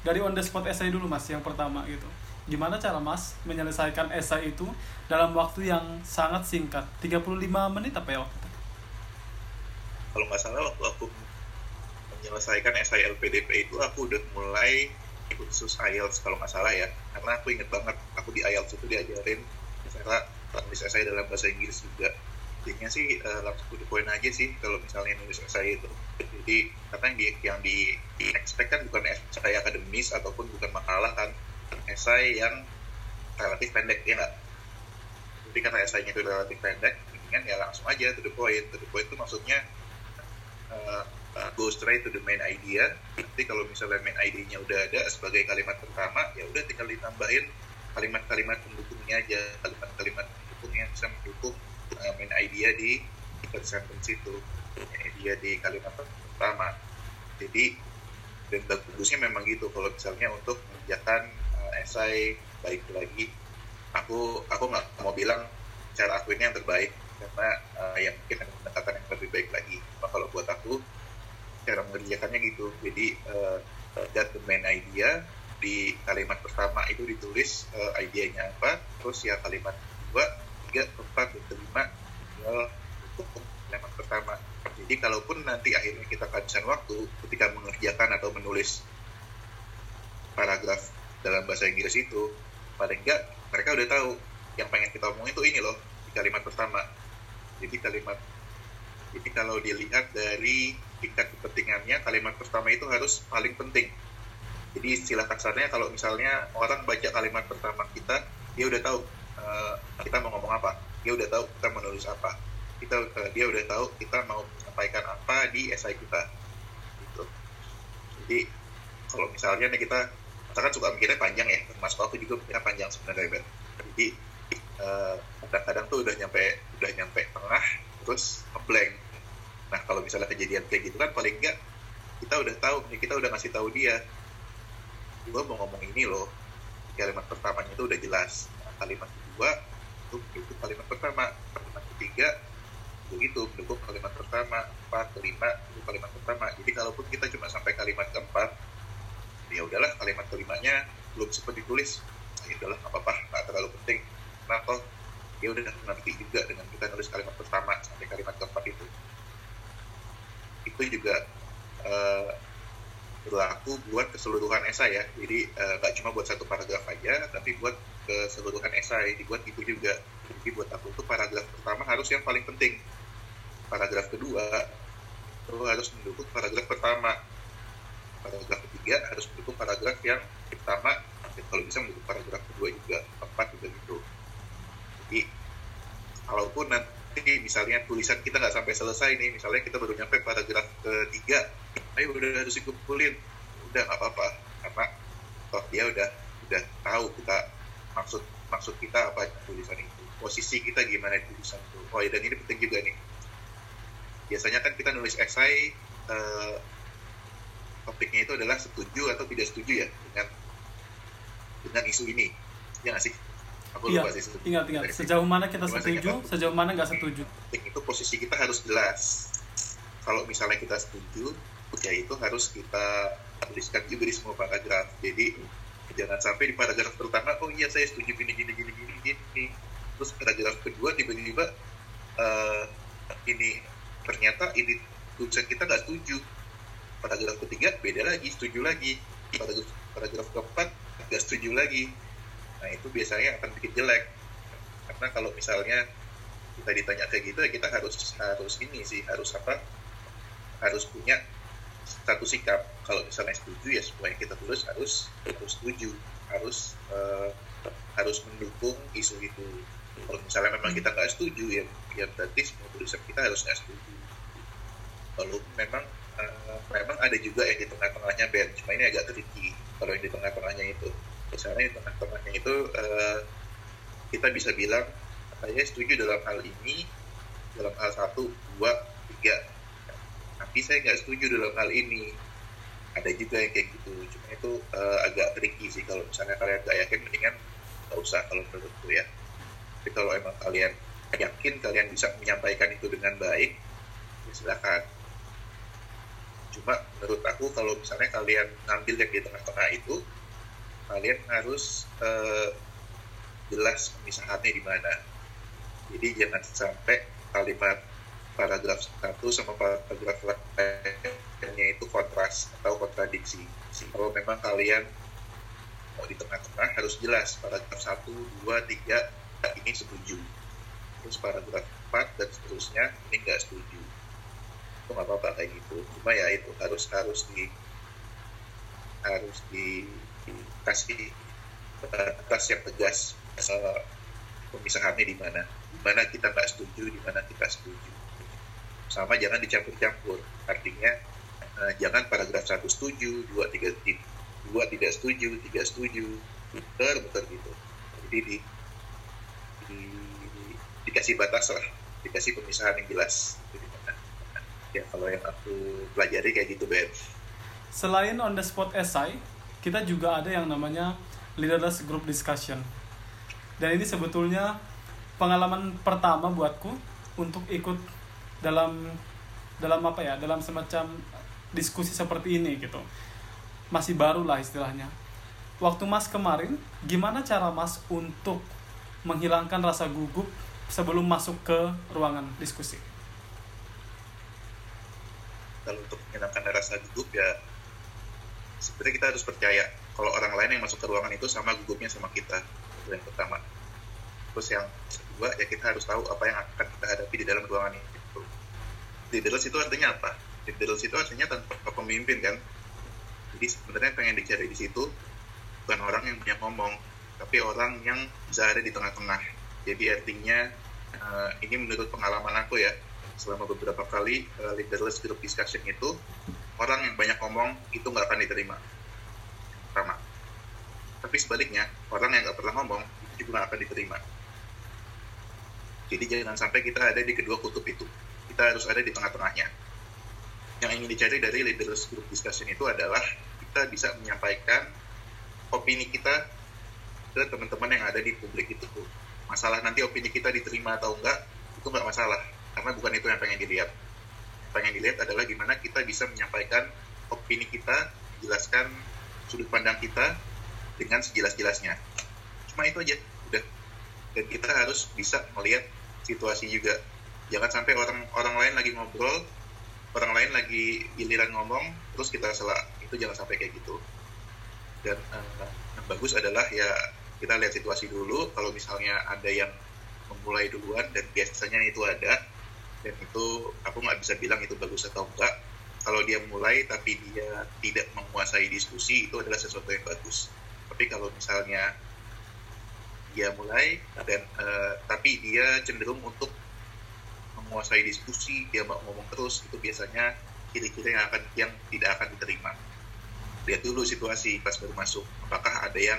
dari on the spot essay dulu mas yang pertama gitu. Gimana cara mas menyelesaikan essay itu dalam waktu yang sangat singkat? 35 menit apa ya waktu itu? Kalau nggak salah waktu aku menyelesaikan essay LPDP itu aku udah mulai khusus IELTS kalau nggak salah ya. Karena aku inget banget aku di IELTS itu diajarin cara nulis essay dalam bahasa Inggris juga intinya sih uh, langsung to poin aja sih kalau misalnya nulis essay itu. Jadi karena yang di, yang di, di expect kan bukan essay akademis ataupun bukan makalah kan essay yang relatif pendek ya nggak? Jadi karena essaynya itu relatif pendek kan ya langsung aja to the point. To the point itu maksudnya uh, uh, go straight to the main idea. Nanti kalau misalnya main idenya udah ada sebagai kalimat pertama ya udah tinggal ditambahin kalimat-kalimat pendukungnya aja. Kalimat-kalimat pendukung yang bisa mendukung uh, main idea di sentence itu idea di kalimat pertama jadi dan bagusnya memang gitu. Kalau misalnya untuk mengerjakan uh, esai baik lagi aku aku nggak mau bilang cara aku ini yang terbaik. Karena uh, yang mungkin ada pendekatan yang lebih baik lagi. Cuma kalau buat aku cara mengerjakannya gitu. Jadi uh, main idea di kalimat pertama itu ditulis uh, idenya apa terus ya kalimat tiga keempat dan kelima tinggal kalimat pertama. Jadi kalaupun nanti akhirnya kita kehabisan waktu ketika mengerjakan atau menulis paragraf dalam bahasa Inggris itu paling enggak mereka udah tahu yang pengen kita omongin itu ini loh di kalimat pertama. Jadi kalimat jadi kalau dilihat dari tingkat kepentingannya kalimat pertama itu harus paling penting. Jadi istilah kasarnya kalau misalnya orang baca kalimat pertama kita dia udah tahu uh, kita mau ngomong apa? Dia udah tahu kita mau nulis apa. Kita uh, dia udah tahu kita mau sampaikan apa di esai kita. Gitu. Jadi kalau misalnya nih kita kita kan suka mikirnya panjang ya. Termasuk aku juga mikirnya panjang sebenarnya Ben jadi uh, kadang-kadang tuh udah nyampe udah nyampe tengah terus ngeblank. Nah kalau misalnya kejadian kayak gitu kan paling enggak kita udah tahu kita udah ngasih tahu dia. Gue mau ngomong ini loh. Kalimat pertamanya itu udah jelas. Kalimat kedua itu itu kalimat pertama kalimat ketiga begitu mendukung kalimat pertama empat kelima itu kalimat pertama. Jadi kalaupun kita cuma sampai kalimat keempat ya udahlah kalimat kelimanya belum sempat ditulis. Ya udahlah nggak apa-apa nggak terlalu penting. Kenapa ya udah nanti juga dengan kita nulis kalimat pertama sampai kalimat keempat itu. Itu juga uh, berlaku buat keseluruhan esai ya. Jadi uh, gak cuma buat satu paragraf aja tapi buat keseluruhan esai dibuat itu juga. Jadi buat aku tuh paragraf pertama harus yang paling penting. Paragraf kedua itu harus mendukung paragraf pertama. Paragraf ketiga harus mendukung paragraf yang pertama kalau bisa mendukung paragraf kedua juga keempat juga gitu. Jadi kalaupun nanti misalnya tulisan kita nggak sampai selesai nih misalnya kita baru nyampe paragraf ketiga ayo udah harus dikumpulin. Udah nggak apa-apa. Karena toh dia udah udah tahu kita maksud maksud kita apa tulisan itu? Posisi kita gimana di tulisan itu? Oh ya dan ini penting juga nih. Biasanya kan kita nulis esai uh, topiknya itu adalah setuju atau tidak setuju ya dengan dengan isu ini. Ya nggak sih? Aku iya, lupa sih ingat ingat. Sejauh mana kita setuju sejauh mana nggak setuju? Itu posisi kita harus jelas. Kalau misalnya kita setuju ya itu harus kita tuliskan juga di semua paragraf. Jadi jangan sampai di paragraf pertama oh iya saya setuju gini gini gini gini gini. Terus paragraf kedua tiba-tiba uh, ini ternyata ini tulisan kita nggak setuju. Paragraf ketiga beda lagi setuju lagi. Paragraf paragraf keempat nggak setuju lagi. Nah itu biasanya akan bikin jelek. Karena kalau misalnya kita ditanya kayak gitu ya kita harus harus ini sih harus apa harus punya satu sikap. Kalau misalnya setuju ya semua kita tulis harus harus setuju. Harus uh, harus mendukung isu itu. Kalau misalnya memang kita nggak setuju ya ya berarti semua tulisan kita harus nggak setuju. Kalau memang uh, memang ada juga yang di tengah-tengahnya Ben cuma ini agak tricky. Kalau yang di tengah-tengahnya itu misalnya di tengah-tengahnya itu uh, kita bisa bilang saya setuju dalam hal ini dalam hal satu dua tiga tapi saya nggak setuju dalam hal ini. Ada juga yang kayak gitu. Cuma itu uh, agak tricky sih kalau misalnya kalian nggak yakin mendingan nggak usah kalau menurutku ya. Tapi kalau emang kalian yakin kalian bisa menyampaikan itu dengan baik ya silakan. Cuma menurut aku kalau misalnya kalian ngambil yang di tengah-tengah itu kalian harus uh, jelas pemisahannya di mana. Jadi jangan sampai kalimat paragraf satu sama paragraf lainnya itu kontras atau kontradiksi. Kalau memang kalian mau di tengah-tengah harus jelas paragraf satu dua tiga ini setuju. Terus paragraf 4 dan seterusnya ini nggak setuju. Itu nggak apa-apa kayak gitu. Cuma ya itu harus harus di harus di, dikasih batas yang tegas pemisahannya di mana. Di mana kita nggak setuju di mana kita setuju sama jangan dicampur-campur. Artinya uh, jangan paragraf satu setuju dua tiga dua tidak setuju tiga setuju. Muter muter gitu. Jadi di, di, di dikasih batas lah. Dikasih pemisahan yang jelas. Ya kalau yang aku pelajari kayak gitu Ben selain on the spot essay kita juga ada yang namanya leaderless group discussion. Dan ini sebetulnya pengalaman pertama buatku untuk ikut dalam dalam apa ya dalam semacam diskusi seperti ini gitu. Masih baru lah istilahnya. Waktu mas kemarin gimana cara mas untuk menghilangkan rasa gugup sebelum masuk ke ruangan diskusi? Kalau untuk menyenangkan rasa gugup ya sebenarnya kita harus percaya kalau orang lain yang masuk ke ruangan itu sama gugupnya sama kita. Yang pertama. Terus yang kedua ya kita harus tahu apa yang akan kita hadapi di dalam ruangan itu leaderless itu artinya apa? Leaderless itu artinya tanpa pemimpin kan? Jadi sebenarnya pengen dicari di situ bukan orang yang punya ngomong tapi orang yang bisa ada di tengah-tengah. Jadi artinya uh, ini menurut pengalaman aku ya selama beberapa kali uh, leaderless group discussion itu orang yang banyak ngomong itu nggak akan diterima. Pertama. Tapi sebaliknya orang yang nggak pernah ngomong itu juga nggak akan diterima. Jadi jangan sampai kita ada di kedua kutub itu kita harus ada di tengah-tengahnya. Yang ingin dicari dari leaderless group discussion itu adalah kita bisa menyampaikan opini kita ke teman-teman yang ada di publik itu masalah nanti opini kita diterima atau enggak itu nggak masalah karena bukan itu yang pengen dilihat. Pengen dilihat adalah gimana kita bisa menyampaikan opini kita jelaskan sudut pandang kita dengan sejelas-jelasnya. Cuma itu aja udah. Dan kita harus bisa melihat situasi juga jangan sampai orang orang lain lagi ngobrol orang lain lagi giliran ngomong terus kita salah itu jangan sampai kayak gitu. Dan uh, yang bagus adalah ya kita lihat situasi dulu kalau misalnya ada yang memulai duluan dan biasanya itu ada dan itu aku nggak bisa bilang itu bagus atau enggak. Kalau dia mulai tapi dia tidak menguasai diskusi itu adalah sesuatu yang bagus. Tapi kalau misalnya dia mulai dan uh, tapi dia cenderung untuk menguasai diskusi dia mau ngomong terus itu biasanya kira-kira yang akan yang tidak akan diterima. Lihat dulu situasi pas baru masuk apakah ada yang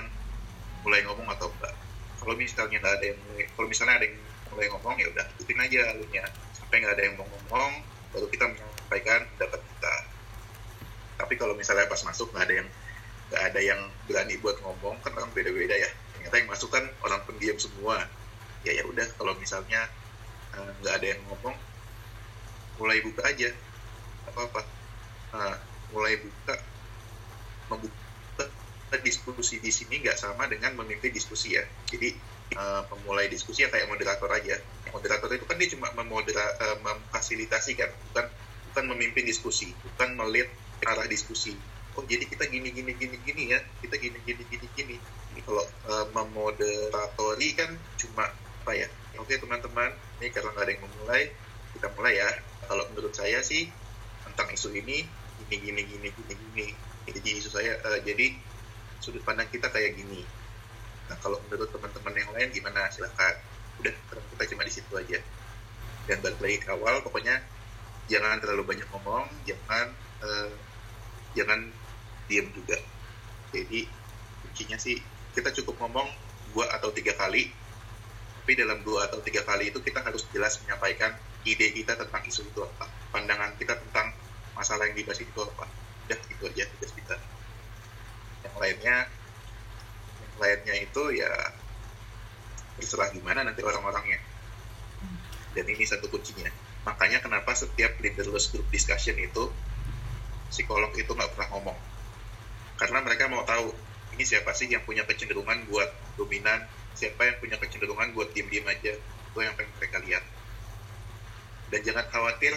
mulai ngomong atau enggak. Kalau misalnya nggak ada yang mulai, kalau misalnya ada yang mulai ngomong ya udah ikutin aja alurnya sampai nggak ada yang mau ngomong baru kita menyampaikan pendapat kita. Tapi kalau misalnya pas masuk nggak ada yang nggak ada yang berani buat ngomong kan orang beda-beda ya. Ternyata yang masuk kan orang pendiam semua. Ya ya udah kalau misalnya nggak ada yang ngomong mulai buka aja apa apa uh, mulai buka membuka diskusi di sini nggak sama dengan memimpin diskusi ya jadi uh, pemulai diskusi yang kayak moderator aja. Moderator itu kan dia cuma memodera, uh, memfasilitasi kan, bukan bukan memimpin diskusi, bukan melihat arah diskusi. Oh jadi kita gini gini gini gini ya, kita gini gini gini gini. Kalau uh, memoderatori kan cuma apa ya? Oke teman-teman, ini karena nggak ada yang memulai, kita mulai ya. Kalau menurut saya sih tentang isu ini gini gini gini gini gini. Jadi isu saya uh, jadi sudut pandang kita kayak gini Nah kalau menurut teman-teman yang lain gimana silahkan. Udah kita cuma di situ aja. Dan balik lagi ke awal pokoknya jangan terlalu banyak ngomong, jangan uh, jangan diam juga. Jadi kuncinya sih kita cukup ngomong dua atau tiga kali, tapi dalam dua atau tiga kali itu kita harus jelas menyampaikan ide kita tentang isu itu apa, pandangan kita tentang masalah yang dibahas itu apa. Udah itu aja tugas kita. Yang lainnya lainnya itu ya terserah gimana nanti orang-orangnya dan ini satu kuncinya makanya kenapa setiap leaderless group discussion itu psikolog itu nggak pernah ngomong karena mereka mau tahu ini siapa sih yang punya kecenderungan buat dominan siapa yang punya kecenderungan buat diem-diem aja? Itu yang pengen mereka lihat. Dan jangan khawatir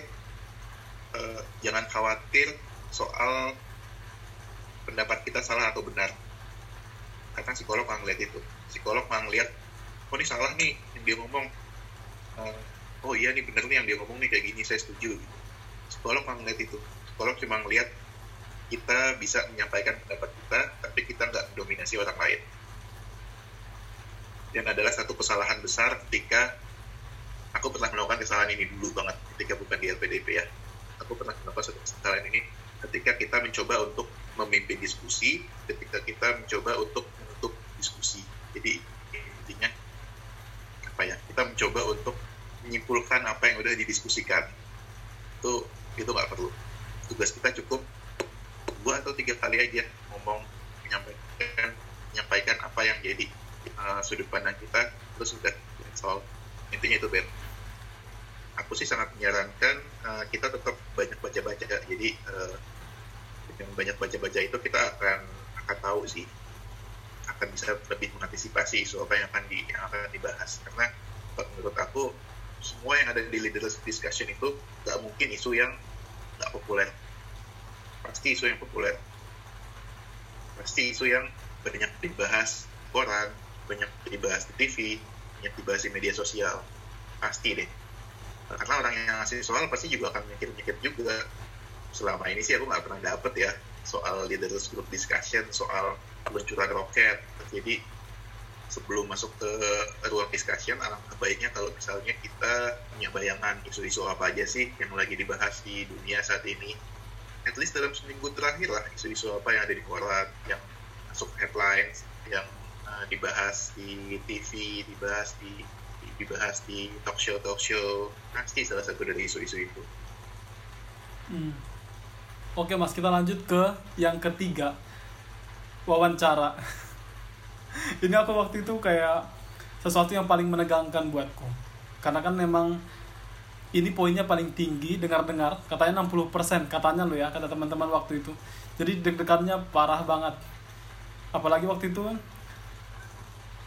uh, jangan khawatir soal pendapat kita salah atau benar. Karena psikolog nggak ngeliat itu. Psikolog nggak ngeliat oh ini salah nih yang dia ngomong. Uh, oh iya nih bener nih yang dia ngomong nih kayak gini saya setuju. Psikolog nggak ngeliat itu. Psikolog cuma ngeliat kita bisa menyampaikan pendapat kita tapi kita nggak mendominasi orang lain dan adalah satu kesalahan besar ketika aku pernah melakukan kesalahan ini dulu banget ketika bukan di LPDP ya. Aku pernah melakukan satu kesalahan ini ketika kita mencoba untuk memimpin diskusi ketika kita mencoba untuk menutup diskusi. Jadi intinya apa ya kita mencoba untuk menyimpulkan apa yang udah didiskusikan. Itu itu nggak perlu. Tugas kita cukup dua atau tiga kali aja ngomong menyampaikan menyampaikan apa yang jadi uh, sudut pandang kita terus sudah soal. Intinya itu Ben aku sih sangat menyarankan uh, kita tetap banyak baca-baca. Jadi uh, dengan banyak baca-baca itu kita akan akan tahu sih akan bisa lebih mengantisipasi isu apa yang akan di yang akan dibahas. Karena menurut aku semua yang ada di leaders discussion itu nggak mungkin isu yang nggak populer. Pasti isu yang populer. Pasti isu yang banyak dibahas koran banyak dibahas di TV banyak dibahas di media sosial. Pasti deh. Karena orang yang ngasih soal pasti juga akan mikir-mikir juga. Selama ini sih aku nggak pernah dapet ya soal leaders group discussion soal peluncuran roket. Jadi sebelum masuk ke ruang discussion alangkah baiknya kalau misalnya kita punya bayangan isu-isu apa aja sih yang lagi dibahas di dunia saat ini. At least dalam seminggu terakhir lah isu-isu apa yang ada di koran yang masuk headlines yang uh, dibahas di TV dibahas di dibahas di talk show talk show pasti salah satu dari isu-isu itu. Hmm. Oke mas kita lanjut ke yang ketiga wawancara. Ini aku waktu itu kayak sesuatu yang paling menegangkan buatku karena kan memang ini poinnya paling tinggi dengar-dengar katanya 60% katanya lo ya kata teman-teman waktu itu jadi deg-degannya parah banget apalagi waktu itu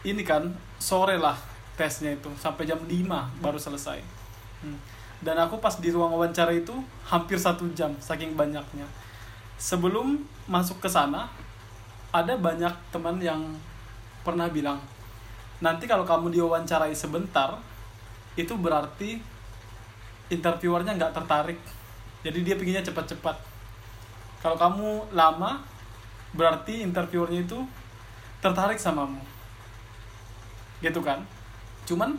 ini kan sore lah tesnya itu sampai jam 5 baru selesai. Hmm. dan aku pas di ruang wawancara itu hampir satu jam saking banyaknya. Sebelum masuk ke sana ada banyak teman yang pernah bilang nanti kalau kamu diwawancarai sebentar itu berarti interviewernya nggak tertarik. Jadi dia pinginnya cepat-cepat. Kalau kamu lama berarti interviewernya itu tertarik samamu gitu kan. Cuman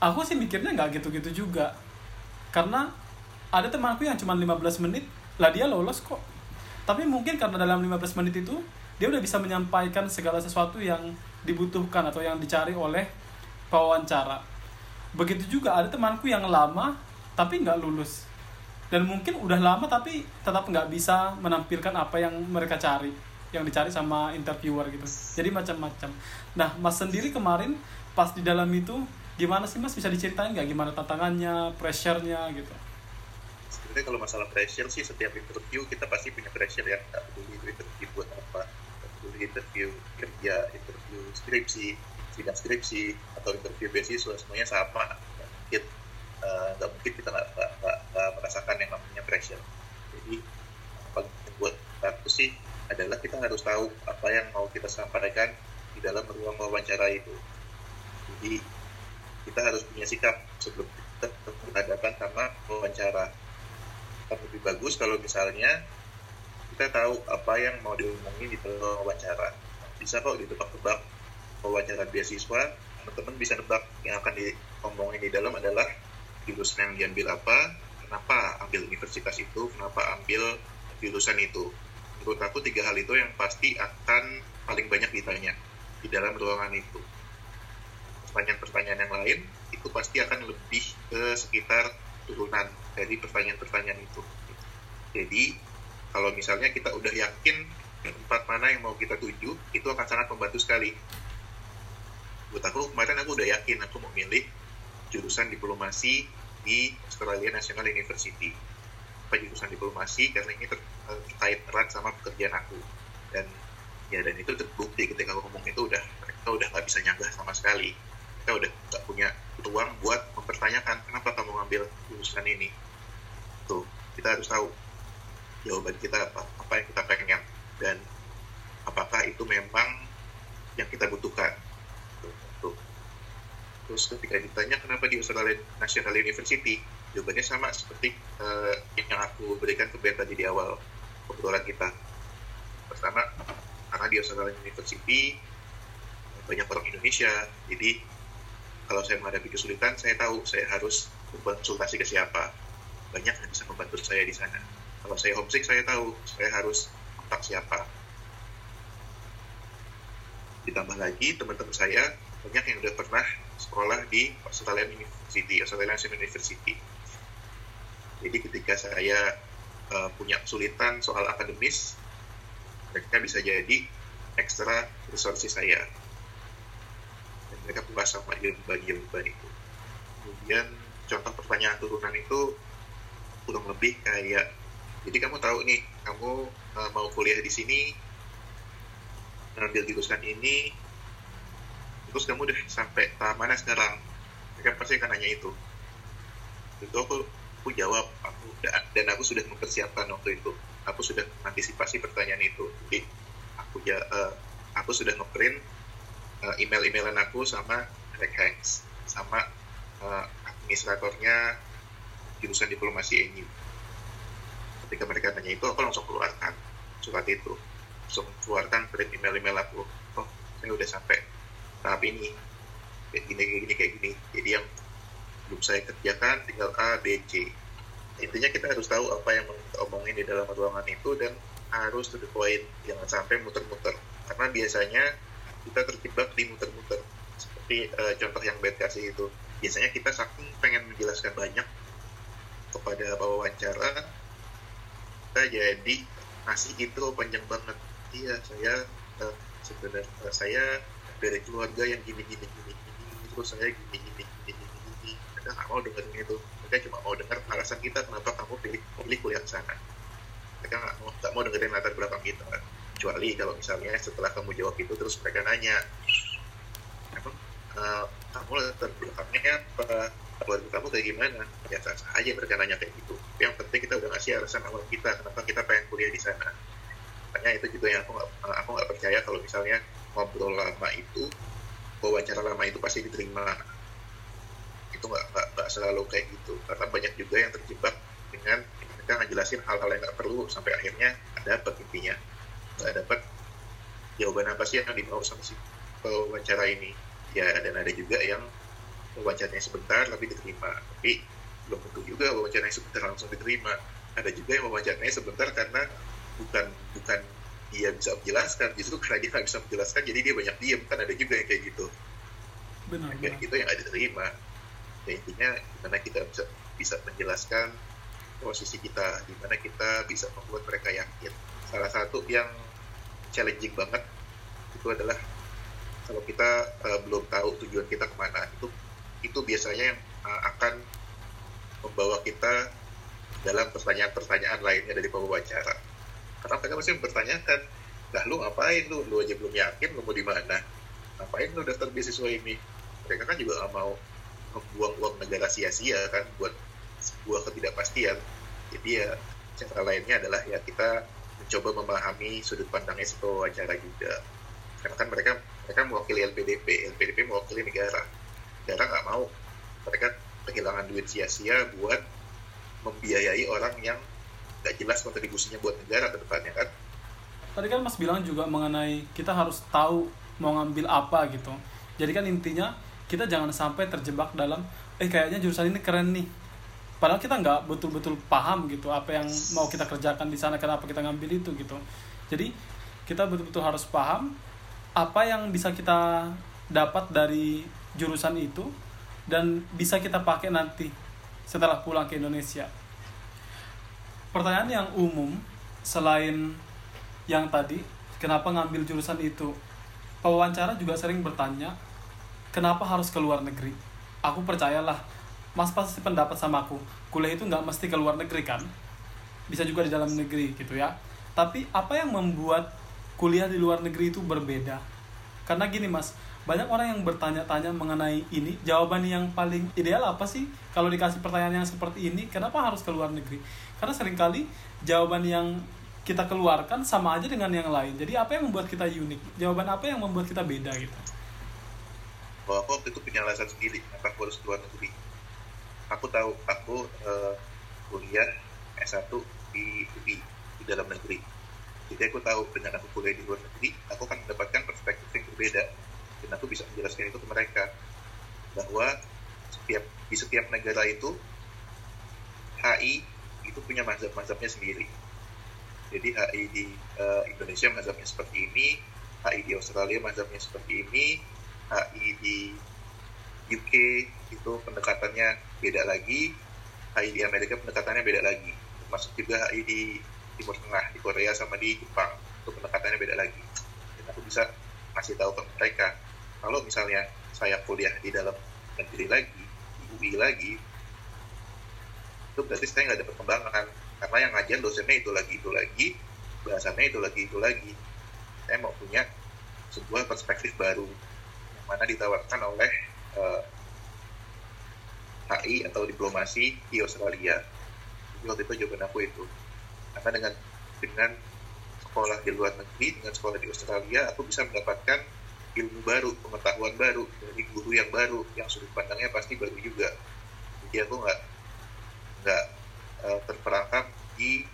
aku sih mikirnya nggak gitu-gitu juga. Karena ada temanku yang cuma 15 menit lah dia lolos kok. Tapi mungkin karena dalam 15 menit itu dia udah bisa menyampaikan segala sesuatu yang dibutuhkan atau yang dicari oleh pewawancara. Begitu juga ada temanku yang lama tapi nggak lulus. Dan mungkin udah lama tapi tetap nggak bisa menampilkan apa yang mereka cari yang dicari sama interviewer gitu. Jadi macam-macam. Nah mas sendiri kemarin pas di dalam itu gimana sih mas? Bisa diceritain nggak gimana tantangannya pressure-nya gitu? Sebenarnya kalau masalah pressure sih setiap interview kita pasti punya pressure ya. Nggak peduli itu interview buat apa nggak peduli interview kerja interview skripsi sidang skripsi atau interview beasiswa semuanya sama. Nggak mungkin uh, nggak mungkin kita nggak, merasakan yang namanya pressure. Jadi apa yang buat aku sih adalah kita harus tahu apa yang mau kita sampaikan di dalam ruang wawancara itu. Jadi kita harus punya sikap sebelum kita berhadapan sama wawancara. Akan lebih bagus kalau misalnya kita tahu apa yang mau diomongin di dalam wawancara. Bisa kok ditebak-tebak wawancara beasiswa teman-teman bisa nebak yang akan diomongin di dalam adalah jurusan yang diambil apa kenapa ambil universitas itu kenapa ambil jurusan itu menurut aku tiga hal itu yang pasti akan paling banyak ditanya di dalam ruangan itu pertanyaan-pertanyaan yang lain itu pasti akan lebih ke sekitar turunan dari pertanyaan-pertanyaan itu. Jadi kalau misalnya kita udah yakin tempat mana yang mau kita tuju, itu akan sangat membantu sekali. Buat aku kemarin aku udah yakin aku mau milih jurusan diplomasi di Australia National University. Apa jurusan diplomasi? Karena ini uh, terkait erat sama pekerjaan aku. Dan ya dan itu terbukti ketika aku ngomong itu udah mereka udah nggak bisa nyanggah sama sekali. Kita udah nggak punya ruang buat mempertanyakan kenapa kamu ngambil jurusan ini? Tuh kita harus tahu jawaban kita apa apa yang kita pengen. Dan apakah itu memang yang kita butuhkan? Tuh, tuh. terus ketika ditanya kenapa di Australian National University jawabannya sama seperti uh, yang aku berikan ke Ben tadi di awal obrolan kita. Pertama karena di Australian University banyak orang Indonesia jadi kalau saya menghadapi kesulitan saya tahu saya harus berkonsultasi ke siapa. Banyak yang bisa membantu saya di sana. Kalau saya homesick saya tahu saya harus kontak siapa. Ditambah lagi teman-teman saya banyak yang udah pernah sekolah di Australian University Australian University jadi ketika saya uh, punya kesulitan soal akademis, mereka bisa jadi ekstra resources saya. Dan mereka buka sama beban-beban itu. Kemudian contoh pertanyaan turunan itu kurang lebih kayak, jadi kamu tahu nih, kamu uh, mau kuliah di sini, ngambil jurusan ini, terus kamu udah sampai tahap mana sekarang? Mereka pasti akan nanya itu. Itu aku aku jawab aku dan aku sudah mempersiapkan waktu itu. Aku sudah mengantisipasi pertanyaan itu. Jadi aku ya uh, aku sudah ngeprint uh, email-emailan aku sama Rick Hanks sama uh, administratornya jurusan diplomasi ini ketika mereka tanya itu aku langsung keluarkan surat itu. Langsung keluarkan print email-email aku. Oh saya udah sampai tahap ini. Kayak gini kayak gini kayak gini. Jadi yang belum saya kerjakan tinggal A, B, C. Intinya kita harus tahu apa yang omongin di dalam ruangan itu dan harus to the point, jangan sampai muter-muter. Karena biasanya kita terjebak di muter-muter. Seperti uh, contoh yang Beth kasih itu. Biasanya kita saking pengen menjelaskan banyak kepada wawancara, kita jadi ngasih itu panjang banget. Iya, saya uh, sebenarnya uh, saya dari keluarga yang gini gini gini gini terus saya gini gini mereka nggak mau dengerin itu. Mereka cuma mau dengar alasan kita kenapa kamu pilih pilih kuliah ke sana. Mereka nggak mau nggak mau dengerin latar belakang kita. Kecuali kalau misalnya setelah kamu jawab itu terus mereka nanya emang uh, kamu latar belakangnya apa? Keluarga kamu kayak gimana? Ya sah aja mereka nanya kayak gitu. Tapi yang penting kita udah ngasih alasan awal kita kenapa kita pengen kuliah di sana. Makanya itu juga yang aku nggak aku nggak percaya kalau misalnya ngobrol lama itu wawancara lama itu pasti diterima itu nggak selalu kayak gitu. Karena banyak juga yang terjebak dengan mereka ngejelasin hal-hal yang nggak perlu sampai akhirnya ada dapat intinya. Nggak dapat jawaban apa sih yang dimau sama si wawancara ini. Ya dan ada juga yang wawancaranya sebentar tapi diterima. Tapi belum tentu juga wawancaranya sebentar langsung diterima. Ada juga yang wawancaranya sebentar karena bukan bukan dia bisa menjelaskan justru karena dia nggak bisa menjelaskan jadi dia banyak diem. Kan ada juga yang kayak gitu. Benar, kayak benar. gitu yang ada diterima ya intinya gimana kita bisa bisa menjelaskan posisi kita gimana kita bisa membuat mereka yakin. Salah satu yang challenging banget itu adalah kalau kita uh, belum tahu tujuan kita ke mana itu itu biasanya yang uh, akan membawa kita dalam pertanyaan-pertanyaan lainnya dari wawancara karena mereka pasti mempertanyakan lah lu ngapain lu? Lu aja belum yakin lu mau di mana? Ngapain lu daftar beasiswa ini? Mereka kan juga nggak mau membuang uang negara sia-sia kan buat sebuah ketidakpastian. Jadi ya cara lainnya adalah ya kita mencoba memahami sudut pandangnya si wawancara juga. Karena kan mereka mereka mewakili LPDP LPDP mewakili negara. Negara nggak mau mereka kehilangan duit sia-sia buat membiayai orang yang nggak jelas kontribusinya buat negara ke depannya kan? Tadi kan Mas bilang juga mengenai kita harus tahu mau ngambil apa gitu. Jadi kan intinya kita jangan sampai terjebak dalam eh kayaknya jurusan ini keren nih. Padahal kita nggak betul-betul paham gitu apa yang mau kita kerjakan di sana kenapa kita ngambil itu gitu. Jadi kita betul-betul harus paham apa yang bisa kita dapat dari jurusan itu dan bisa kita pakai nanti setelah pulang ke Indonesia. Pertanyaan yang umum selain yang tadi kenapa ngambil jurusan itu pewawancara juga sering bertanya kenapa harus ke luar negeri? Aku percayalah mas pasti pendapat sama aku. Kuliah itu nggak mesti ke luar negeri kan? Bisa juga di dalam negeri gitu ya. Tapi apa yang membuat kuliah di luar negeri itu berbeda? Karena gini mas banyak orang yang bertanya-tanya mengenai ini. Jawaban yang paling ideal apa sih kalau dikasih pertanyaan yang seperti ini? Kenapa harus ke luar negeri? Karena sering kali jawaban yang kita keluarkan sama aja dengan yang lain. Jadi apa yang membuat kita unik? Jawaban apa yang membuat kita beda gitu bahwa aku waktu itu punya alasan sendiri kenapa aku harus keluar negeri. Aku tahu aku uh, kuliah S1 di UI di dalam negeri. Jadi aku tahu dengan aku kuliah di luar negeri aku akan mendapatkan perspektif yang berbeda. Dan aku bisa menjelaskan itu ke mereka. Bahwa setiap di setiap negara itu HI itu punya mazhab-mazhabnya sendiri. Jadi HI di uh, Indonesia mazhabnya seperti ini HI di Australia mazhabnya seperti ini HI di UK itu pendekatannya beda lagi. HI di Amerika pendekatannya beda lagi. Termasuk juga HI di Timur Tengah di Korea sama di Jepang. Itu pendekatannya beda lagi. Dan aku bisa kasih tahu ke mereka kalau misalnya saya kuliah di dalam negeri lagi di UI lagi itu berarti saya nggak ada perkembangan karena yang ngajar dosennya itu lagi itu lagi bahasannya itu lagi itu lagi. Saya mau punya sebuah perspektif baru mana ditawarkan oleh uh, eh, HI atau diplomasi di Australia. Jadi waktu itu jawaban aku itu karena dengan dengan sekolah di luar negeri dengan sekolah di Australia aku bisa mendapatkan ilmu baru pengetahuan baru dari guru yang baru yang sudut pandangnya pasti baru juga. Jadi aku nggak nggak uh, terperangkap di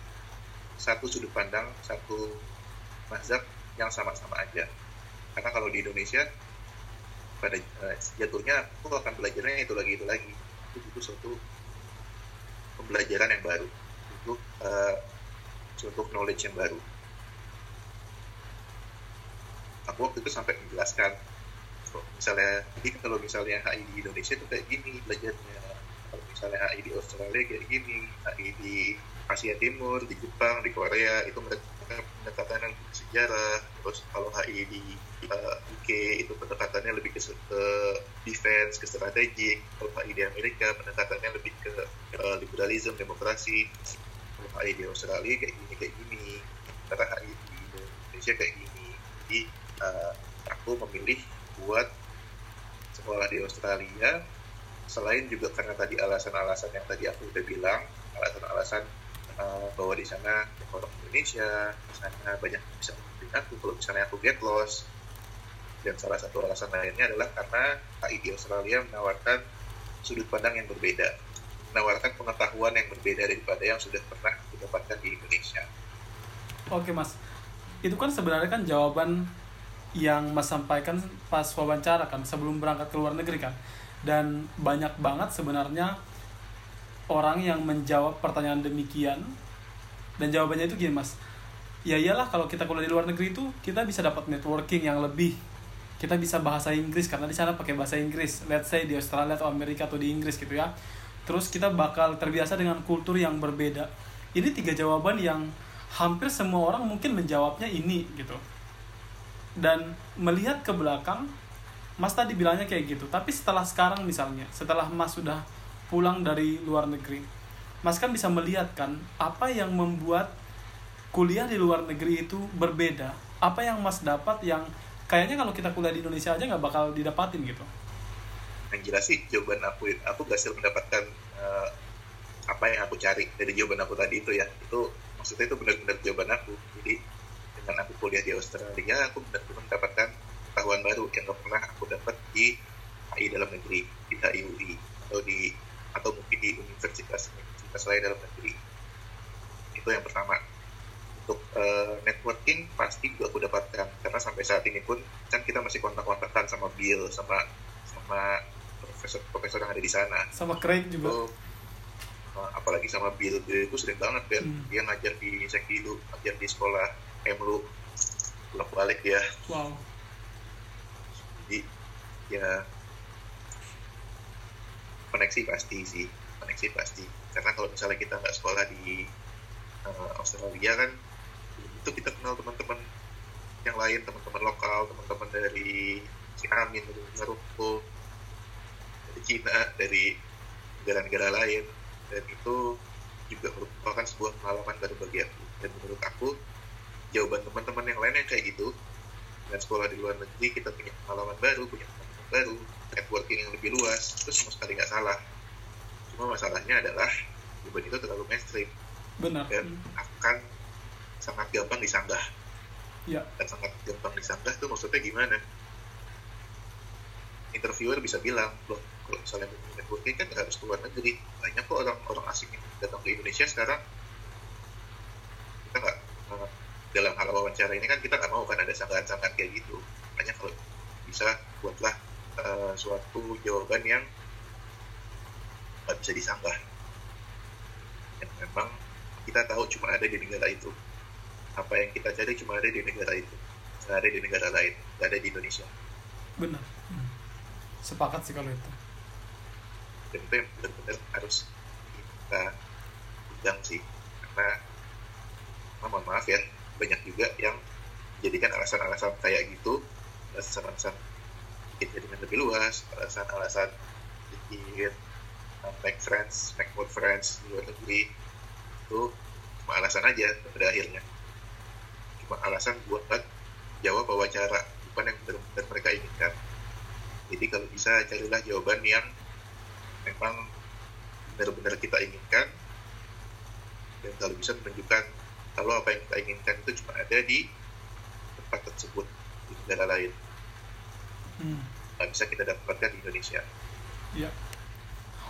satu sudut pandang satu mazhab yang sama-sama aja. Karena kalau di Indonesia pada uh, jatuhnya aku akan belajarnya itu lagi itu lagi. Itu butuh suatu pembelajaran yang baru. Untuk uh, suatu knowledge yang baru. Aku waktu itu sampai menjelaskan misalnya jadi kalau misalnya HI di Indonesia itu kayak gini belajarnya. Kalau misalnya HI di Australia kayak gini HI di Asia Timur di Jepang di Korea itu pendekatan yang sejarah terus kalau HI di uh, UK itu pendekatannya lebih ke, ke defense ke strategik kalau HI di Amerika pendekatannya lebih ke uh, liberalisme demokrasi kalau HI di Australia kayak gini kayak gini karena HI di Indonesia kayak gini jadi uh, aku memilih buat sekolah di Australia selain juga karena tadi alasan-alasan yang tadi aku udah bilang alasan-alasan uh, bahwa di sana orang Indonesia di sana banyak yang bisa membimbing aku. Kalau misalnya aku get lost dan salah satu alasan lainnya adalah karena di Australia menawarkan sudut pandang yang berbeda. Menawarkan pengetahuan yang berbeda daripada yang sudah pernah didapatkan di Indonesia. Oke mas. Itu kan sebenarnya kan jawaban yang Mas sampaikan pas wawancara kan sebelum berangkat ke luar negeri kan. Dan banyak banget sebenarnya orang yang menjawab pertanyaan demikian. Dan jawabannya itu gini Mas. Ya iyalah kalau kita kuliah di luar negeri itu kita bisa dapat networking yang lebih. Kita bisa bahasa Inggris karena di sana pakai bahasa Inggris. Let's say di Australia atau Amerika atau di Inggris gitu ya. Terus kita bakal terbiasa dengan kultur yang berbeda. Ini tiga jawaban yang hampir semua orang mungkin menjawabnya ini gitu. Dan melihat ke belakang Mas tadi bilangnya kayak gitu. Tapi setelah sekarang misalnya setelah Mas sudah pulang dari luar negeri. Mas kan bisa melihat kan apa yang membuat kuliah di luar negeri itu berbeda? Apa yang Mas dapat yang kayaknya kalau kita kuliah di Indonesia aja nggak bakal didapatin gitu? Yang jelas sih jawaban aku aku berhasil mendapatkan uh, apa yang aku cari dari jawaban aku tadi itu ya. Itu maksudnya itu benar-benar jawaban aku. Jadi dengan aku kuliah di Australia aku benar-benar mendapatkan pengetahuan baru yang gak pernah aku dapat di HI dalam negeri di HIUI atau di atau mungkin di universitas universitas lain dalam negeri. Itu yang pertama. Untuk uh, networking pasti juga aku dapatkan. Karena sampai saat ini pun kan kita masih kontak-kontakan sama Bill sama sama profesor-profesor yang ada di sana. Sama Craig juga. So, uh, apalagi sama Bill. Bill itu sering banget Bill. Hmm. dia ngajar di Sekilu ngajar di sekolah Emlu bolak balik ya. Wow. Jadi ya koneksi pasti sih koneksi pasti. Karena kalau misalnya kita nggak sekolah di uh, Australia kan itu kita kenal teman-teman yang lain teman-teman lokal teman-teman dari Amin dari Maroko dari Cina dari negara-negara lain. Dan itu juga merupakan sebuah pengalaman baru bagi aku. Dan menurut aku jawaban teman-teman yang lain yang kayak gitu. Dengan sekolah di luar negeri kita punya pengalaman baru punya teman baru networking yang lebih luas itu sama sekali nggak salah. Cuma masalahnya adalah jawaban itu terlalu mainstream. Benar. Dan akan sangat gampang disanggah ya. Dan sangat gampang disanggah itu maksudnya gimana? Interviewer bisa bilang loh kalau misalnya networking kan nggak harus keluar negeri. Banyak kok orang orang asing yang datang ke Indonesia sekarang. Kita nggak nggak- dalam hal wawancara ini kan kita nggak mau kan ada sanggahan-sanggahan kayak gitu. Makanya kalau bisa buatlah eh, suatu jawaban yang nggak bisa disanggah yang memang kita tahu cuma ada di negara itu. Apa yang kita cari cuma ada di negara itu. Nggak ada di negara lain nggak ada di Indonesia. Benar. Hmm. sepakat sih kalau itu. Dan itu yang benar-benar harus kita undang sih. Karena oh, mohon maaf ya banyak juga yang jadikan alasan-alasan kayak gitu alasan-alasan bikin jaringan lebih luas alasan-alasan bikin uh, make friends make more friends di luar negeri. Itu cuma alasan aja pada akhirnya. Cuma alasan buat jawab wawancara bukan yang benar-benar mereka inginkan. Jadi kalau bisa carilah jawaban yang memang benar-benar kita inginkan. Dan kalau bisa menunjukkan kalau apa yang kita inginkan itu cuma ada di tempat tersebut di negara lain Hmm. bisa kita dapatkan di Indonesia Ya.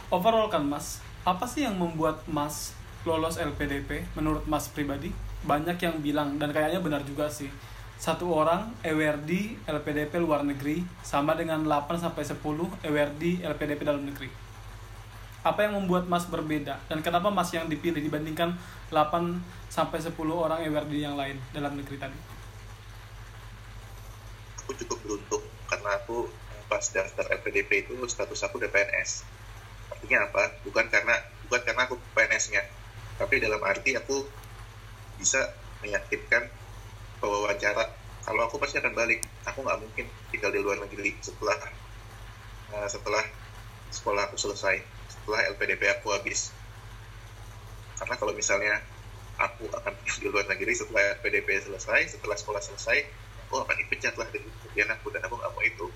Overall kan Mas, apa sih yang membuat Mas lolos LPDP menurut Mas pribadi? Banyak yang bilang dan kayaknya benar juga sih. Satu orang EWRD LPDP luar negeri sama dengan 8 sampai 10 EWRD LPDP dalam negeri. Apa yang membuat Mas berbeda dan kenapa Mas yang dipilih dibandingkan 8 sampai 10 orang EWRD yang lain dalam negeri tadi? aku cukup beruntung karena aku eh, pas daftar LPDP itu status aku udah PNS artinya apa? Bukan karena bukan karena aku PNS-nya tapi dalam arti aku bisa meyakinkan wawancara kalau aku pasti akan balik. Aku nggak mungkin tinggal di luar negeri setelah eh, setelah sekolah aku selesai setelah LPDP aku habis. Karena kalau misalnya aku akan di luar negeri setelah LPDP selesai setelah sekolah selesai aku akan dipecat lah dari pekerjaan aku dan aku nggak mau itu.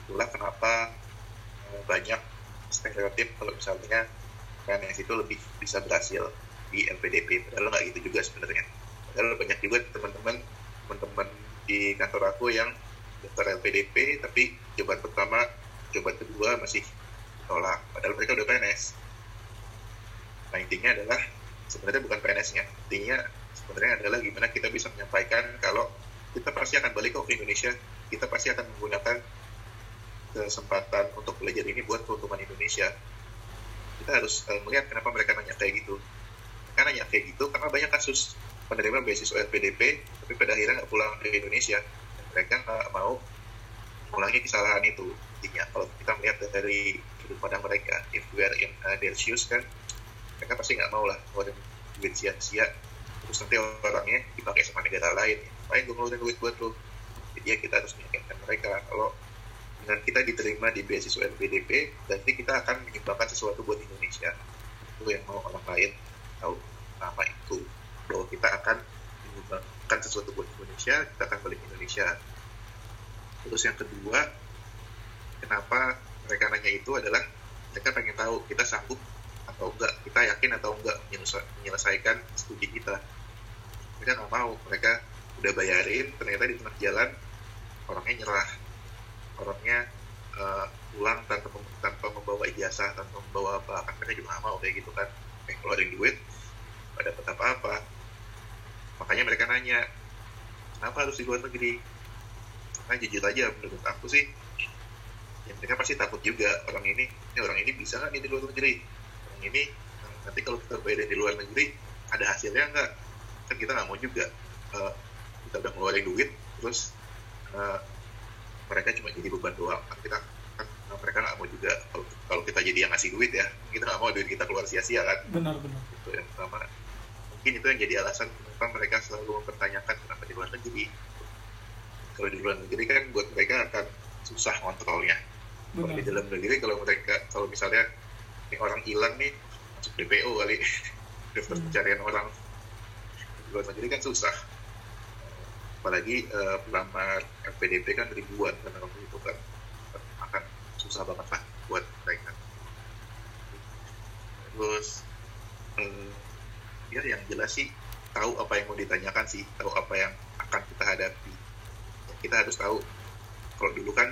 Itulah kenapa eh, banyak stereotip kalau misalnya PNS itu lebih bisa berhasil di LPDP padahal nggak gitu juga sebenarnya. Padahal banyak juga teman-teman teman-teman di kantor aku yang daftar LPDP tapi jawaban pertama jawaban kedua masih tolak padahal mereka udah PNS nah intinya adalah sebenarnya bukan PNS-nya intinya sebenarnya adalah gimana kita bisa menyampaikan kalau kita pasti akan balik ke Indonesia. Kita pasti akan menggunakan kesempatan untuk belajar ini buat keuntungan Indonesia. Kita harus eh, melihat kenapa mereka nanya kayak gitu. Karena nanya kayak gitu karena banyak kasus penerima beasiswa LPDP tapi pada akhirnya nggak pulang ke Indonesia. Mereka nggak mau mengulangi kesalahan itu. Intinya kalau kita melihat dari sudut pandang mereka if we are in uh, their shoes kan mereka pasti nggak mau lah ngeluarin duit sia-sia. Terus nanti orangnya dipakai sama negara lain ngapain gue ngeluarin duit buat lo jadi ya kita harus meyakinkan mereka kalau dengan kita diterima di beasiswa LPDP berarti kita akan menyumbangkan sesuatu buat Indonesia. Itu yang mau orang lain tahu nama itu. Bahwa kita akan menyumbangkan sesuatu buat Indonesia kita akan balik Indonesia. Terus yang kedua kenapa mereka nanya itu adalah mereka pengen tahu kita sanggup atau enggak kita yakin atau enggak menyelesa- menyelesaikan studi kita. Mereka nggak mau mereka udah bayarin ternyata di tengah jalan orangnya nyerah. Orangnya eh, pulang tanpa tanpa membawa ijazah tanpa membawa apa kan mereka juga mau kayak gitu kan. Kayak keluarin duit pada dapat apa-apa. Makanya mereka nanya kenapa harus di luar negeri? Karena jujur aja menurut aku sih ya mereka pasti takut juga orang ini ini orang ini bisa nggak di luar negeri? Orang ini nanti kalau kita bayar di luar negeri ada hasilnya nggak? Kan kita nggak mau juga Eh, kita udah ngeluarin duit terus eh, mereka cuma jadi beban doang kan kita kan eh, mereka nggak mau juga kalau kalau kita jadi yang ngasih duit ya kita nggak mau duit kita keluar sia-sia kan Benar-benar. itu yang pertama mungkin itu yang jadi alasan kenapa mereka selalu mempertanyakan kenapa di luar negeri kalau di luar negeri kan buat mereka akan susah kontrolnya kalau Benar. di dalam negeri kalau mereka kalau misalnya ini orang hilang nih masuk DPO kali daftar Hmm. pencarian orang di luar negeri kan susah apalagi uh, pelamar LPDP kan ribuan karena waktu itu kan akan susah banget lah buat mereka terus eh, ya yang jelas sih tahu apa yang mau ditanyakan sih tahu apa yang akan kita hadapi. Kita harus tahu kalau dulu kan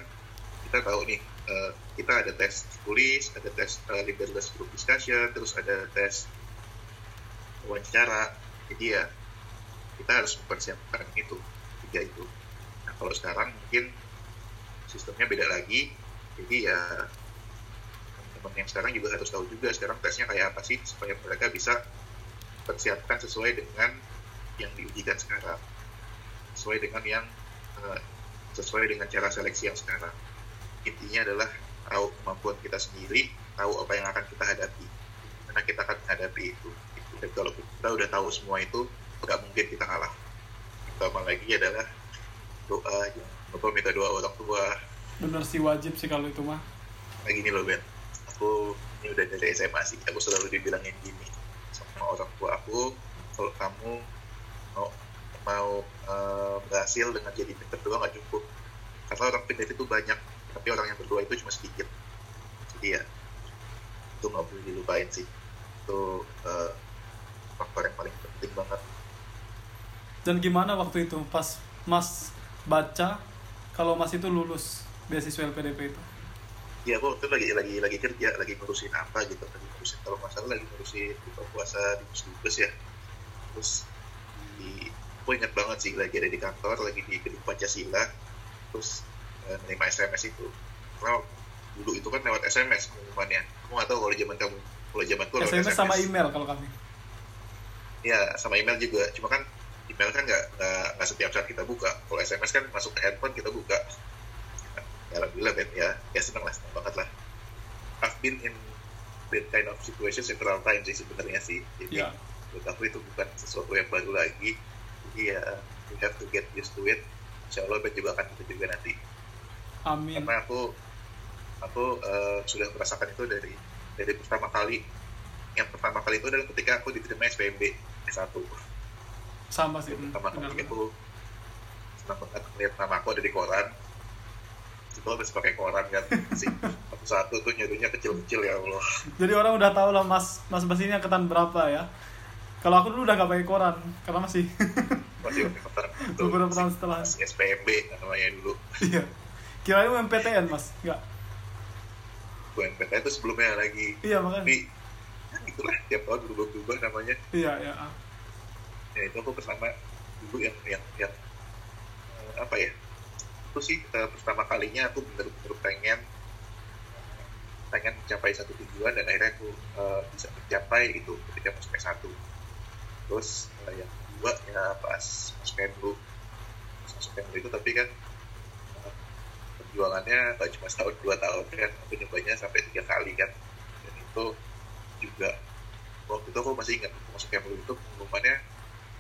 kita tahu nih eh, kita ada tes tulis ada tes uh, leaderless group discussion terus ada tes wawancara. Jadi ya kita harus mempersiapkan itu tiga itu. Nah kalau sekarang mungkin sistemnya beda lagi. Jadi ya teman-teman yang sekarang juga harus tahu juga sekarang tesnya kayak apa sih supaya mereka bisa persiapkan sesuai dengan yang diujikan sekarang. Sesuai dengan yang eh, sesuai dengan cara seleksi yang sekarang. Intinya adalah tahu kemampuan kita sendiri tahu apa yang akan kita hadapi. Karena kita akan menghadapi itu. Dan kalau kita udah tahu semua itu nggak mungkin kita kalah pertama lagi adalah doa lupa minta doa orang tua. Bener sih wajib sih kalau itu mah. Nah gini loh Ben. Aku ini udah dari SMA sih. Aku selalu dibilangin gini sama orang tua aku kalau kamu mau mau eh, berhasil dengan jadi pinter doang nggak cukup. Karena orang pinter itu banyak tapi orang yang berdoa itu cuma sedikit. Jadi ya itu nggak boleh dilupain sih. Itu eh, faktor yang paling penting banget dan gimana waktu itu? Pas mas baca kalau mas itu lulus beasiswa LPDP itu? Ya aku waktu itu lagi lagi lagi kerja lagi ngurusin apa gitu. Lagi ngurusin kalau nggak salah lagi ngurusin buka puasa di Dubes ya. Terus di aku ingat banget sih lagi ada di kantor lagi di gedung Pancasila. Terus eh, menerima SMS itu. Karena dulu itu kan lewat SMS pengumumannya. Aku nggak tahu kalau zaman kamu kalau zaman aku SMS sama email kalau kami. Ya sama email juga. Cuma kan email kan nggak nggak setiap saat kita buka. Kalau SMS kan masuk ke handphone kita buka. Ya alhamdulillah Ben ya. Ya senang lah senang banget lah. I've been in that kind of situation several times sih sebenarnya sih. Jadi ya. buat aku itu bukan sesuatu yang baru lagi. Jadi ya we have to get used to it. Insya Allah Ben juga akan itu juga nanti. Amin. Karena aku aku eh, sudah merasakan itu dari dari pertama kali. Yang pertama kali itu adalah ketika aku diterima SPMB S1 sama sih hmm, pertama kali aku senang banget melihat nama aku ada di koran. Itu habis pakai koran kan sih satu satu tuh nyadunya kecil-kecil ya Allah. Jadi orang udah tahu lah mas mas Bas ini angkatan berapa ya. Kalau aku dulu udah gak pakai koran karena masih masih pakai koran. Itu beberapa tahun setelah. SPMB namanya dulu. Iya. Kirain MPTN mas? Enggak UNPT itu sebelumnya lagi. Iya makanya. Tapi ya itulah tiap tahun berubah-ubah namanya. Iya iya ah. Ya itu aku pertama dulu yang yang yang eh, apa ya itu sih eh, pertama kalinya aku bener-bener pengen eh, pengen mencapai satu tujuan dan akhirnya aku eh, bisa mencapai itu ketika masuk S1 terus eh, yang kedua ya pas masuk Kemlu pas masuk itu tapi kan perjuangannya gak cuma setahun dua tahun kan aku nyobanya sampai tiga kali kan. Dan itu juga waktu itu aku masih ingat masuk Kemlu itu pengumumannya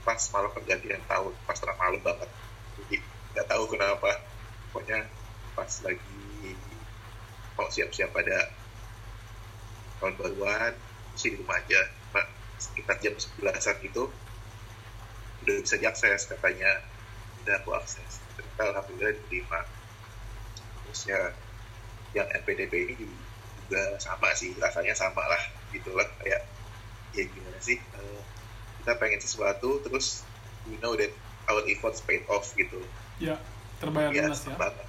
pas malam pergantian tahun pas malam banget. Jadi nggak tahu kenapa. Pokoknya pas lagi mau siap-siap pada tahun baruan sih di rumah aja. Pak, sekitar jam 11an itu udah bisa diakses katanya. Udah aku akses. Ternyata alhamdulillah diterima. Terus ya yang NPDP ini juga sama sih. Rasanya sama lah gitulah kayak ya gimana sih eh, kita pengen sesuatu terus we know that our efforts paid off gitu. Ya terbayar ya lunas ya. banget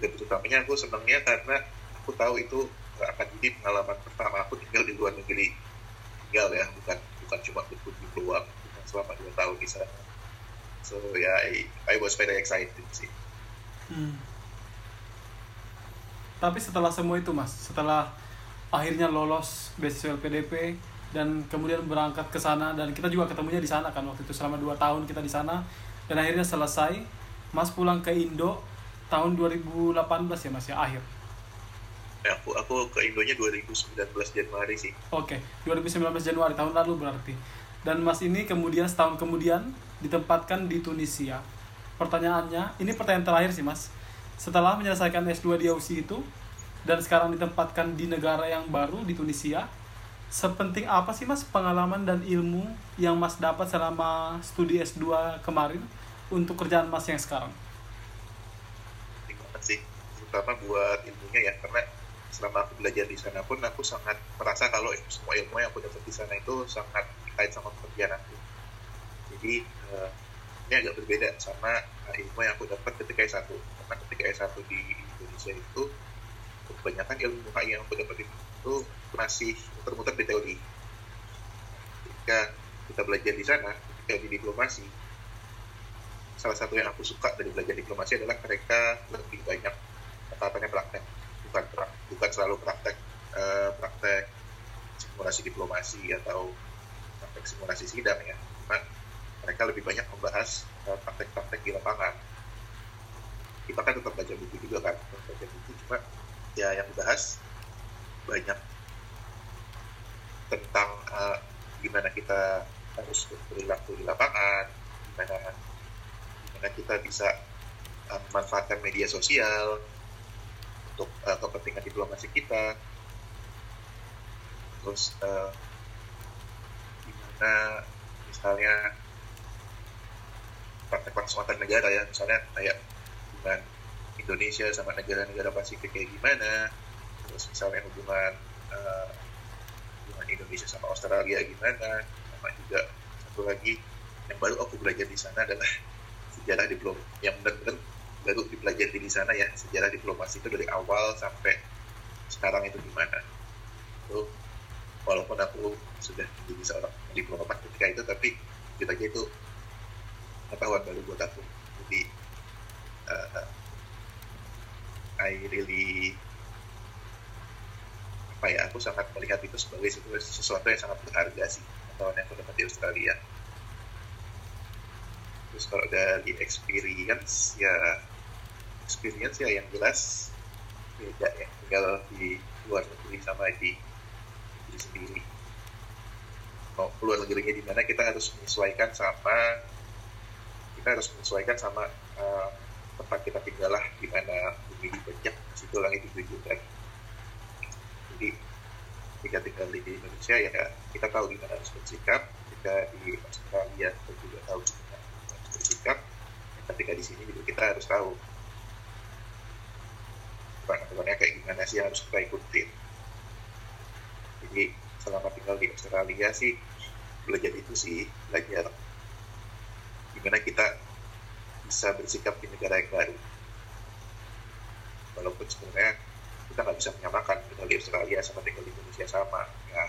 dan terutamanya aku senangnya karena aku tahu itu akan jadi pengalaman pertama aku tinggal di luar negeri. Tinggal ya bukan bukan cuma berkunjung keluar bukan selama dua tahun di sana. So ya yeah, I, I was very excited sih. Hmm. Tapi setelah semua itu mas, setelah akhirnya lolos beasiswa LPDP dan kemudian berangkat ke sana dan kita juga ketemunya di sana kan waktu itu selama 2 tahun kita di sana dan akhirnya selesai Mas pulang ke Indo tahun 2018 ya Mas ya akhir. ya, aku aku ke Indonya 2019 Januari sih Oke, 2019 Januari tahun lalu berarti. Dan Mas ini kemudian setahun kemudian ditempatkan di Tunisia. Pertanyaannya, ini pertanyaan terakhir sih Mas. Setelah menyelesaikan S2 di Aussie itu dan sekarang ditempatkan di negara yang baru di Tunisia, sepenting apa sih mas pengalaman dan ilmu yang mas dapat selama studi S2 kemarin untuk kerjaan mas yang sekarang? Penting banget sih, terutama buat ilmunya ya, karena selama aku belajar di sana pun aku sangat merasa kalau semua ilmu yang aku dapat di sana itu sangat terkait sama pekerjaan aku. Jadi uh, ini agak berbeda sama uh, ilmu yang aku dapat ketika S1. Karena ketika S1 di Indonesia itu kebanyakan ilmu yang aku dapat itu masih muter-muter di teori. Ketika kita belajar di sana, ketika di diplomasi, salah satu yang aku suka dari belajar diplomasi adalah mereka lebih banyak tatapannya praktek, bukan bukan selalu praktek uh, praktek simulasi diplomasi atau praktek simulasi sidang ya. Cuma mereka lebih banyak membahas uh, praktek-praktek di lapangan. Kita kan tetap baca buku juga kan, baca buku cuma ya yang dibahas banyak tentang uh, gimana kita harus berperilaku di lapangan, gimana gimana kita bisa uh, memanfaatkan media sosial untuk uh, kepentingan diplomasi kita, terus uh, gimana misalnya praktek antar negara ya, misalnya kayak hubungan Indonesia sama negara-negara Pasifik kayak gimana, terus misalnya hubungan uh, Indonesia sama Australia gimana sama juga satu lagi yang baru aku belajar di sana adalah sejarah diplom yang benar-benar baru dipelajari di sana ya sejarah diplomasi itu dari awal sampai sekarang itu gimana. Itu walaupun aku sudah menjadi seorang diplomat ketika itu tapi kita itu pengetahuan baru buat aku. Jadi uh, I really apa ya aku sangat melihat itu sebagai sesuatu yang sangat berharga sih tahun yang aku dapat di Australia. Terus kalau dari experience ya experience ya yang jelas beda ya tinggal di luar negeri sama di negeri sendiri. Mau keluar negerinya di mana kita harus menyesuaikan sama kita harus menyesuaikan sama uh, tempat kita tinggal lah di mana bumi dibajak situ langit ditujukan jadi ketika tinggal di Indonesia ya kita tahu gimana harus bersikap. Ketika di Australia kita juga tahu gimana harus bersikap. Ketika di sini juga kita harus tahu. Aturan-aturannya kayak gimana sih harus kita ikutin? Jadi selama tinggal di Australia sih belajar itu sih belajar gimana kita bisa bersikap di negara yang baru. Walaupun sebenarnya kita nggak bisa menyamakan di Australia sama di Indonesia sama. Ya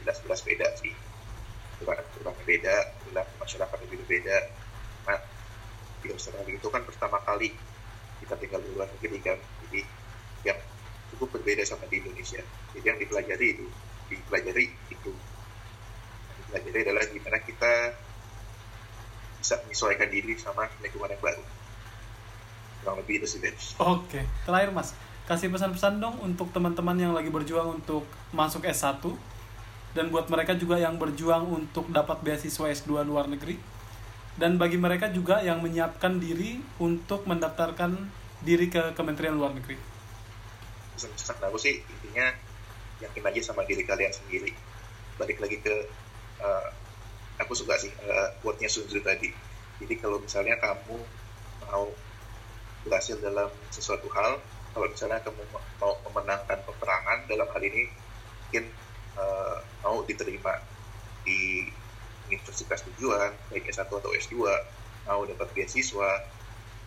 jelas-jelas beda sih. Aturan aturannya beda perilaku masyarakat lebih berbeda. Nah di Australia itu kan pertama kali kita tinggal di luar negeri kan. Jadi yang cukup berbeda sama di Indonesia. Jadi yang dipelajari itu dipelajari itu. Yang dipelajari adalah gimana kita bisa menyesuaikan diri sama lingkungan yang baru. Kurang lebih itu sih. Oke, terakhir Mas, kasih pesan-pesan dong untuk teman-teman yang lagi berjuang untuk masuk S1 dan buat mereka juga yang berjuang untuk dapat beasiswa S2 luar negeri dan bagi mereka juga yang menyiapkan diri untuk mendaftarkan diri ke Kementerian Luar Negeri. Pesan-pesan aku sih intinya yakin aja sama diri kalian sendiri. Balik lagi ke uh, aku suka sih uh, quote-nya tadi. Jadi kalau misalnya kamu mau berhasil dalam sesuatu hal, kalau misalnya kamu mau memenangkan peperangan dalam hal ini mungkin uh, mau diterima di universitas tujuan baik S1 atau S2 mau dapat beasiswa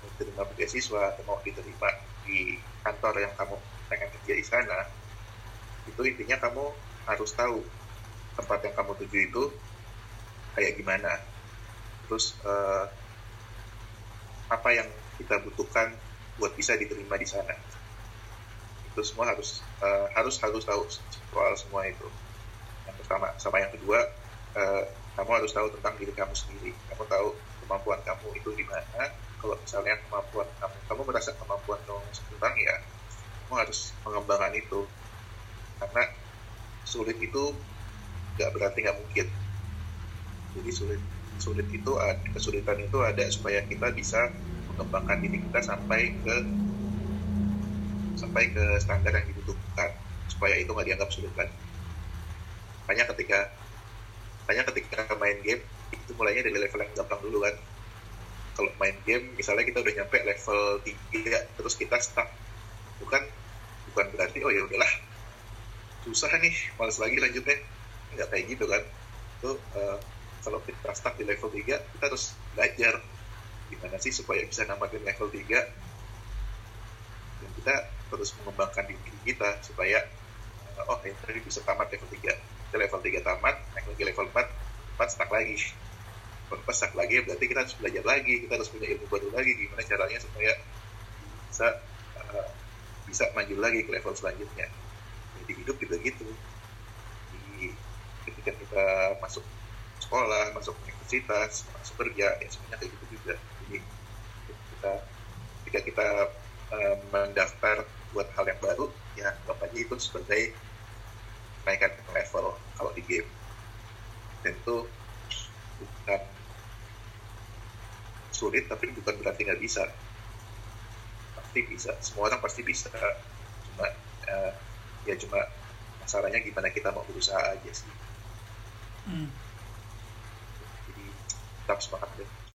mau diterima beasiswa atau mau diterima di kantor yang kamu pengen kerja di sana itu intinya kamu harus tahu tempat yang kamu tuju itu kayak gimana. Terus uh, apa yang kita butuhkan buat bisa diterima di sana itu semua harus uh, harus harus tahu soal semua itu. Yang pertama sama yang kedua uh, kamu harus tahu tentang diri kamu sendiri. Kamu tahu kemampuan kamu itu di mana. Kalau misalnya kemampuan kamu kamu merasa kemampuan kamu kurang ya kamu harus mengembangkan itu. Karena sulit itu nggak berarti nggak mungkin. Jadi sulit sulit itu kesulitan itu ada supaya kita bisa mengembangkan diri kita sampai ke sampai ke standar yang dibutuhkan supaya itu nggak dianggap sulit lagi makanya ketika makanya ketika main game itu mulainya dari level yang gampang dulu kan. Kalau main game misalnya kita udah nyampe level 3 terus kita stuck. Bukan bukan berarti oh ya udahlah. Susah nih males lagi lanjutnya. Nggak kayak gitu kan. Tuh uh, kalau kita stuck di level 3 kita harus belajar gimana sih supaya bisa namatin level 3 dan kita terus mengembangkan diri kita supaya oh ini tadi bisa tamat level 3 kita level 3 tamat naik lagi level 4 4 stuck lagi. Kalau 4 stuck lagi berarti kita harus belajar lagi kita harus punya ilmu baru lagi gimana caranya supaya bisa uh, bisa maju lagi ke level selanjutnya. Jadi hidup juga gitu. Di, ketika kita masuk sekolah masuk universitas masuk kerja ya semuanya kayak gitu juga. Jadi kita ketika kita uh, mendaftar buat hal yang baru ya aja itu sebagai kenaikan level kalau di game. Dan itu bukan sulit tapi bukan berarti nggak bisa. Pasti bisa. Semua orang pasti bisa. Cuma uh, ya cuma masalahnya gimana kita mau berusaha aja sih. Hmm. jadi tetap semangat deh